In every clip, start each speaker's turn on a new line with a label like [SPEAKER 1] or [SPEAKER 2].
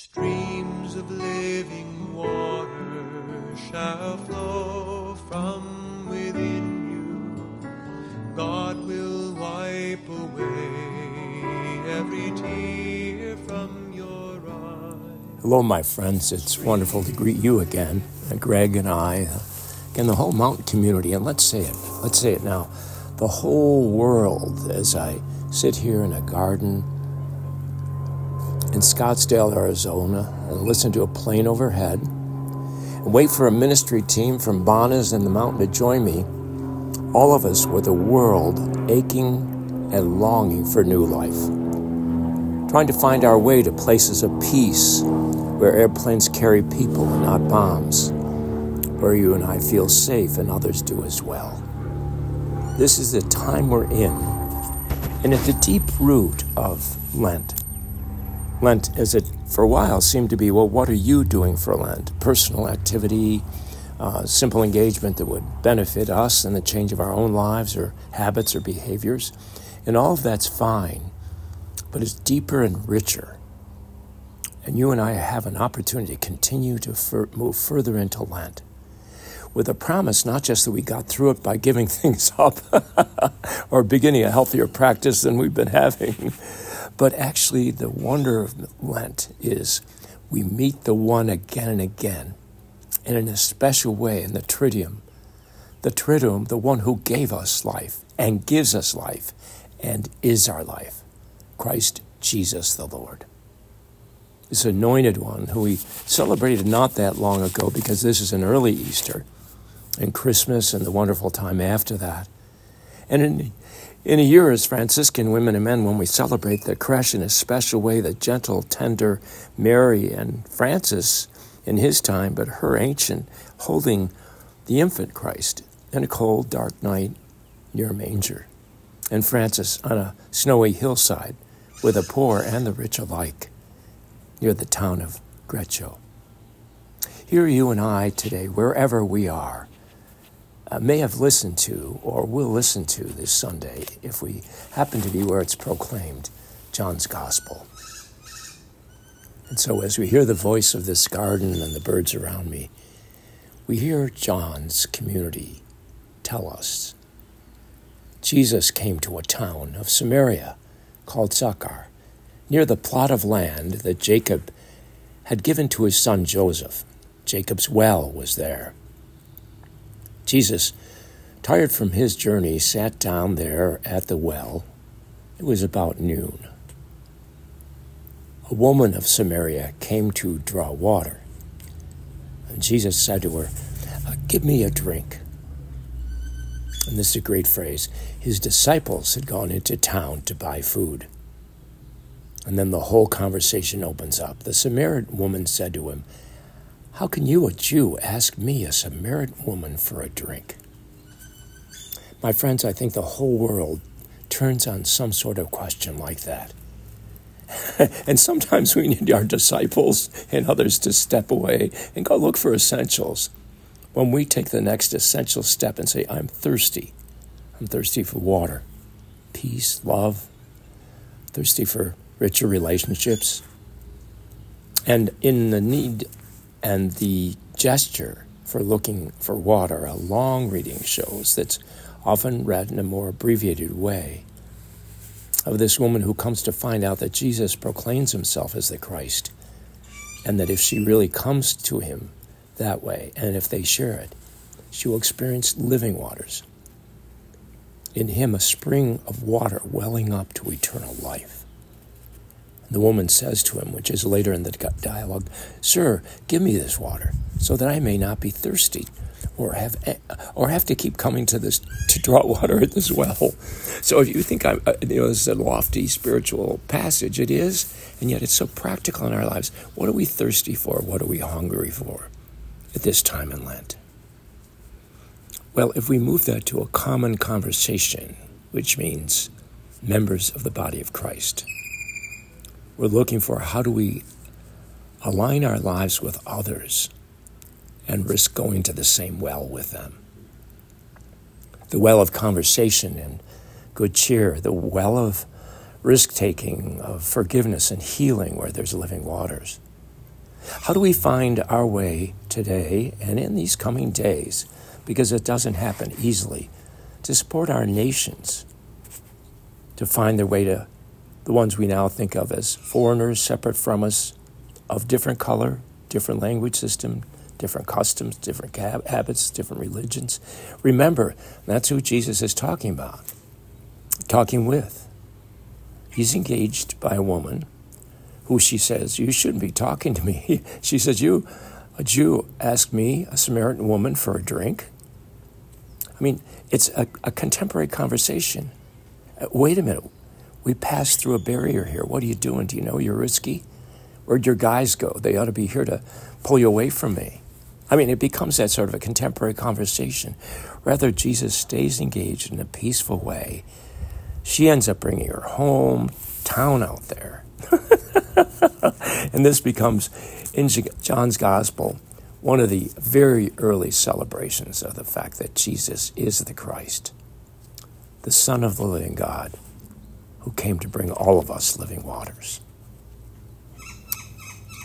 [SPEAKER 1] Streams of living water shall flow from within you. God will wipe away every tear from your eyes.
[SPEAKER 2] Hello, my friends. It's wonderful to greet you again, uh, Greg and I, uh, and the whole mountain community. And let's say it. Let's say it now. The whole world, as I sit here in a garden in Scottsdale, Arizona, and listen to a plane overhead, and wait for a ministry team from Bonas and the mountain to join me, all of us with a world aching and longing for new life. Trying to find our way to places of peace where airplanes carry people and not bombs, where you and I feel safe and others do as well. This is the time we're in. And at the deep root of Lent, Lent, as it for a while seemed to be, well, what are you doing for Lent? Personal activity, uh, simple engagement that would benefit us and the change of our own lives or habits or behaviors. And all of that's fine, but it's deeper and richer. And you and I have an opportunity to continue to move further into Lent with a promise not just that we got through it by giving things up or beginning a healthier practice than we've been having but actually, the wonder of Lent is we meet the one again and again, and in a special way in the Triduum. The Triduum, the one who gave us life and gives us life and is our life, Christ Jesus the Lord. This anointed one who we celebrated not that long ago because this is an early Easter and Christmas and the wonderful time after that. And in, in a year as Franciscan women and men, when we celebrate the creche in a special way, the gentle, tender Mary and Francis in his time, but her ancient, holding the infant Christ in a cold, dark night near a manger, and Francis on a snowy hillside with the poor and the rich alike near the town of Greccio. Here you and I today, wherever we are, uh, may have listened to or will listen to this Sunday, if we happen to be where it's proclaimed, John's Gospel. And so, as we hear the voice of this garden and the birds around me, we hear John's community tell us Jesus came to a town of Samaria called Sychar, near the plot of land that Jacob had given to his son Joseph. Jacob's well was there. Jesus, tired from his journey, sat down there at the well. It was about noon. A woman of Samaria came to draw water. And Jesus said to her, uh, Give me a drink. And this is a great phrase. His disciples had gone into town to buy food. And then the whole conversation opens up. The Samaritan woman said to him, how can you, a Jew, ask me, a Samaritan woman, for a drink? My friends, I think the whole world turns on some sort of question like that. and sometimes we need our disciples and others to step away and go look for essentials. When we take the next essential step and say, I'm thirsty, I'm thirsty for water, peace, love, thirsty for richer relationships. And in the need and the gesture for looking for water, a long reading shows that's often read in a more abbreviated way of this woman who comes to find out that Jesus proclaims himself as the Christ, and that if she really comes to him that way, and if they share it, she will experience living waters. In him, a spring of water welling up to eternal life. The woman says to him, which is later in the dialogue, Sir, give me this water, so that I may not be thirsty, or have or have to keep coming to this to draw water at this well. So if you think I'm, uh, you know, this is a lofty spiritual passage, it is, and yet it's so practical in our lives. What are we thirsty for? What are we hungry for at this time in Lent? Well, if we move that to a common conversation, which means members of the body of Christ we're looking for how do we align our lives with others and risk going to the same well with them. The well of conversation and good cheer, the well of risk taking, of forgiveness and healing where there's living waters. How do we find our way today and in these coming days? Because it doesn't happen easily to support our nations, to find their way to the ones we now think of as foreigners separate from us, of different color, different language system, different customs, different habits, different religions. Remember, that's who Jesus is talking about, talking with. He's engaged by a woman who she says, You shouldn't be talking to me. she says, You, a Jew, ask me, a Samaritan woman, for a drink? I mean, it's a, a contemporary conversation. Wait a minute. We passed through a barrier here. What are you doing? Do you know you're risky? Where'd your guys go? They ought to be here to pull you away from me. I mean, it becomes that sort of a contemporary conversation. Rather, Jesus stays engaged in a peaceful way. She ends up bringing her home town out there. and this becomes, in John's Gospel, one of the very early celebrations of the fact that Jesus is the Christ, the Son of the living God, who came to bring all of us living waters.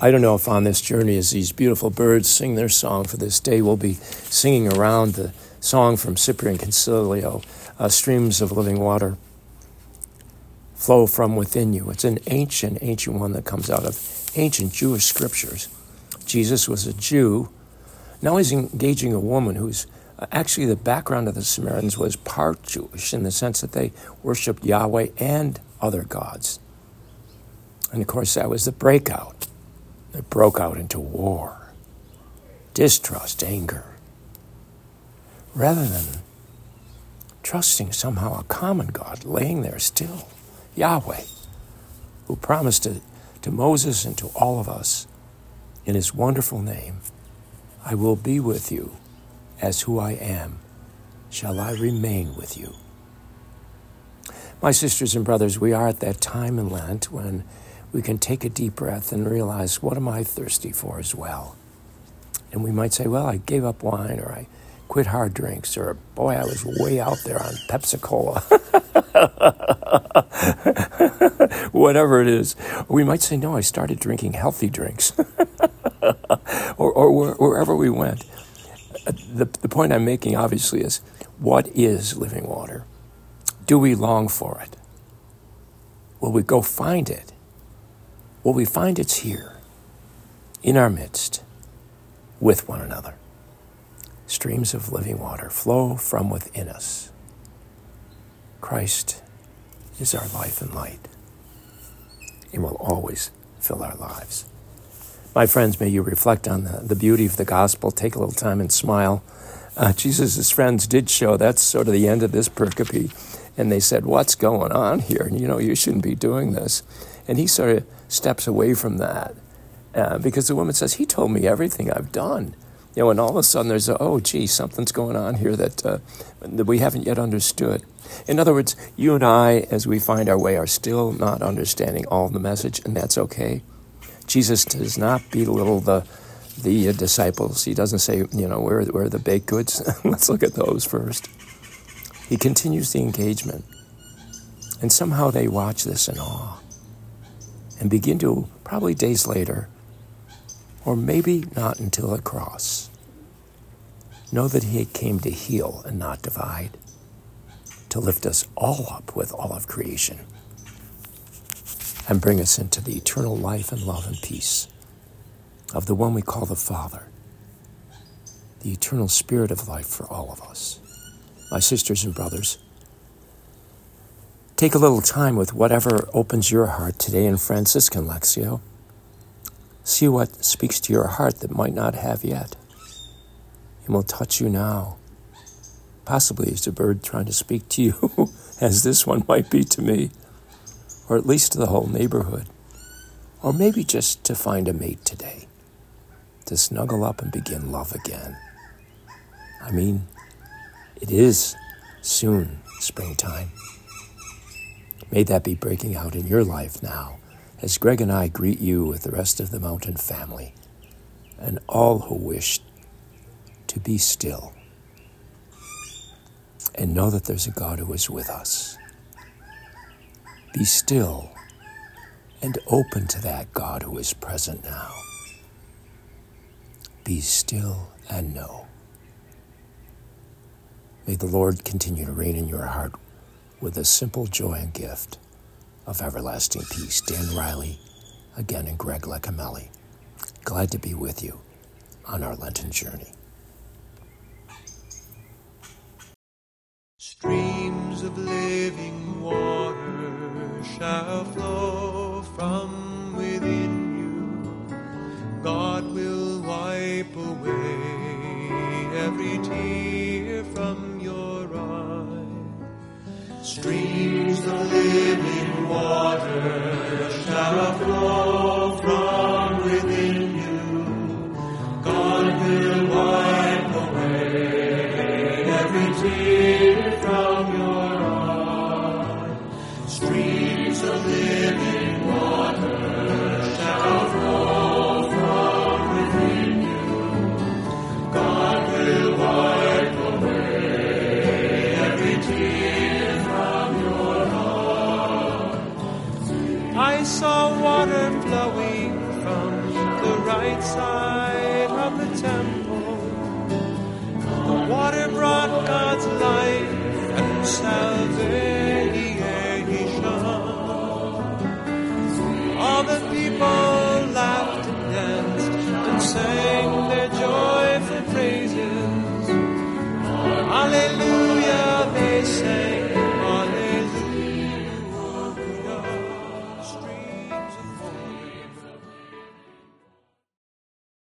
[SPEAKER 2] I don't know if on this journey, as these beautiful birds sing their song for this day, we'll be singing around the song from Cyprian Consiglio, uh, Streams of Living Water flow from within you. It's an ancient, ancient one that comes out of ancient Jewish scriptures. Jesus was a Jew. Now he's engaging a woman who's actually the background of the Samaritans was part Jewish in the sense that they worshiped Yahweh and other gods. And of course, that was the breakout that broke out into war, distrust, anger. Rather than trusting somehow a common God laying there still. Yahweh, who promised to, to Moses and to all of us in his wonderful name, I will be with you as who I am, shall I remain with you. My sisters and brothers, we are at that time in Lent when we can take a deep breath and realize, what am I thirsty for as well? And we might say, well, I gave up wine or I quit hard drinks or boy, I was way out there on Pepsi Cola. Whatever it is. We might say, no, I started drinking healthy drinks. or, or wherever we went. The, the point I'm making, obviously, is what is living water? Do we long for it? Will we go find it? Will we find it's here, in our midst, with one another? Streams of living water flow from within us. Christ is our life and light and will always fill our lives. My friends, may you reflect on the, the beauty of the gospel. Take a little time and smile. Uh, Jesus' friends did show that's sort of the end of this pericope. And they said, What's going on here? And you know, you shouldn't be doing this. And he sort of steps away from that uh, because the woman says, He told me everything I've done. You know, and all of a sudden there's a, oh, gee, something's going on here that, uh, that we haven't yet understood. In other words, you and I, as we find our way, are still not understanding all the message, and that's okay. Jesus does not belittle the the uh, disciples. He doesn't say, you know, where, where are the baked goods? Let's look at those first. He continues the engagement. And somehow they watch this in awe and begin to, probably days later, or maybe not until the cross, know that He came to heal and not divide, to lift us all up with all of creation, and bring us into the eternal life and love and peace of the one we call the Father, the eternal Spirit of life for all of us. My sisters and brothers, take a little time with whatever opens your heart today in Franciscan Lectio. See what speaks to your heart that might not have yet. and will touch you now. Possibly as a bird trying to speak to you, as this one might be to me, or at least to the whole neighborhood, or maybe just to find a mate today, to snuggle up and begin love again. I mean, it is soon springtime. May that be breaking out in your life now as Greg and I greet you with the rest of the mountain family and all who wish to be still and know that there's a God who is with us. Be still and open to that God who is present now. Be still and know. May the Lord continue to reign in your heart with a simple joy and gift of everlasting peace. Dan Riley, again, and Greg Lecamelli. Glad to be with you on our Lenten journey.
[SPEAKER 1] Living water shall flow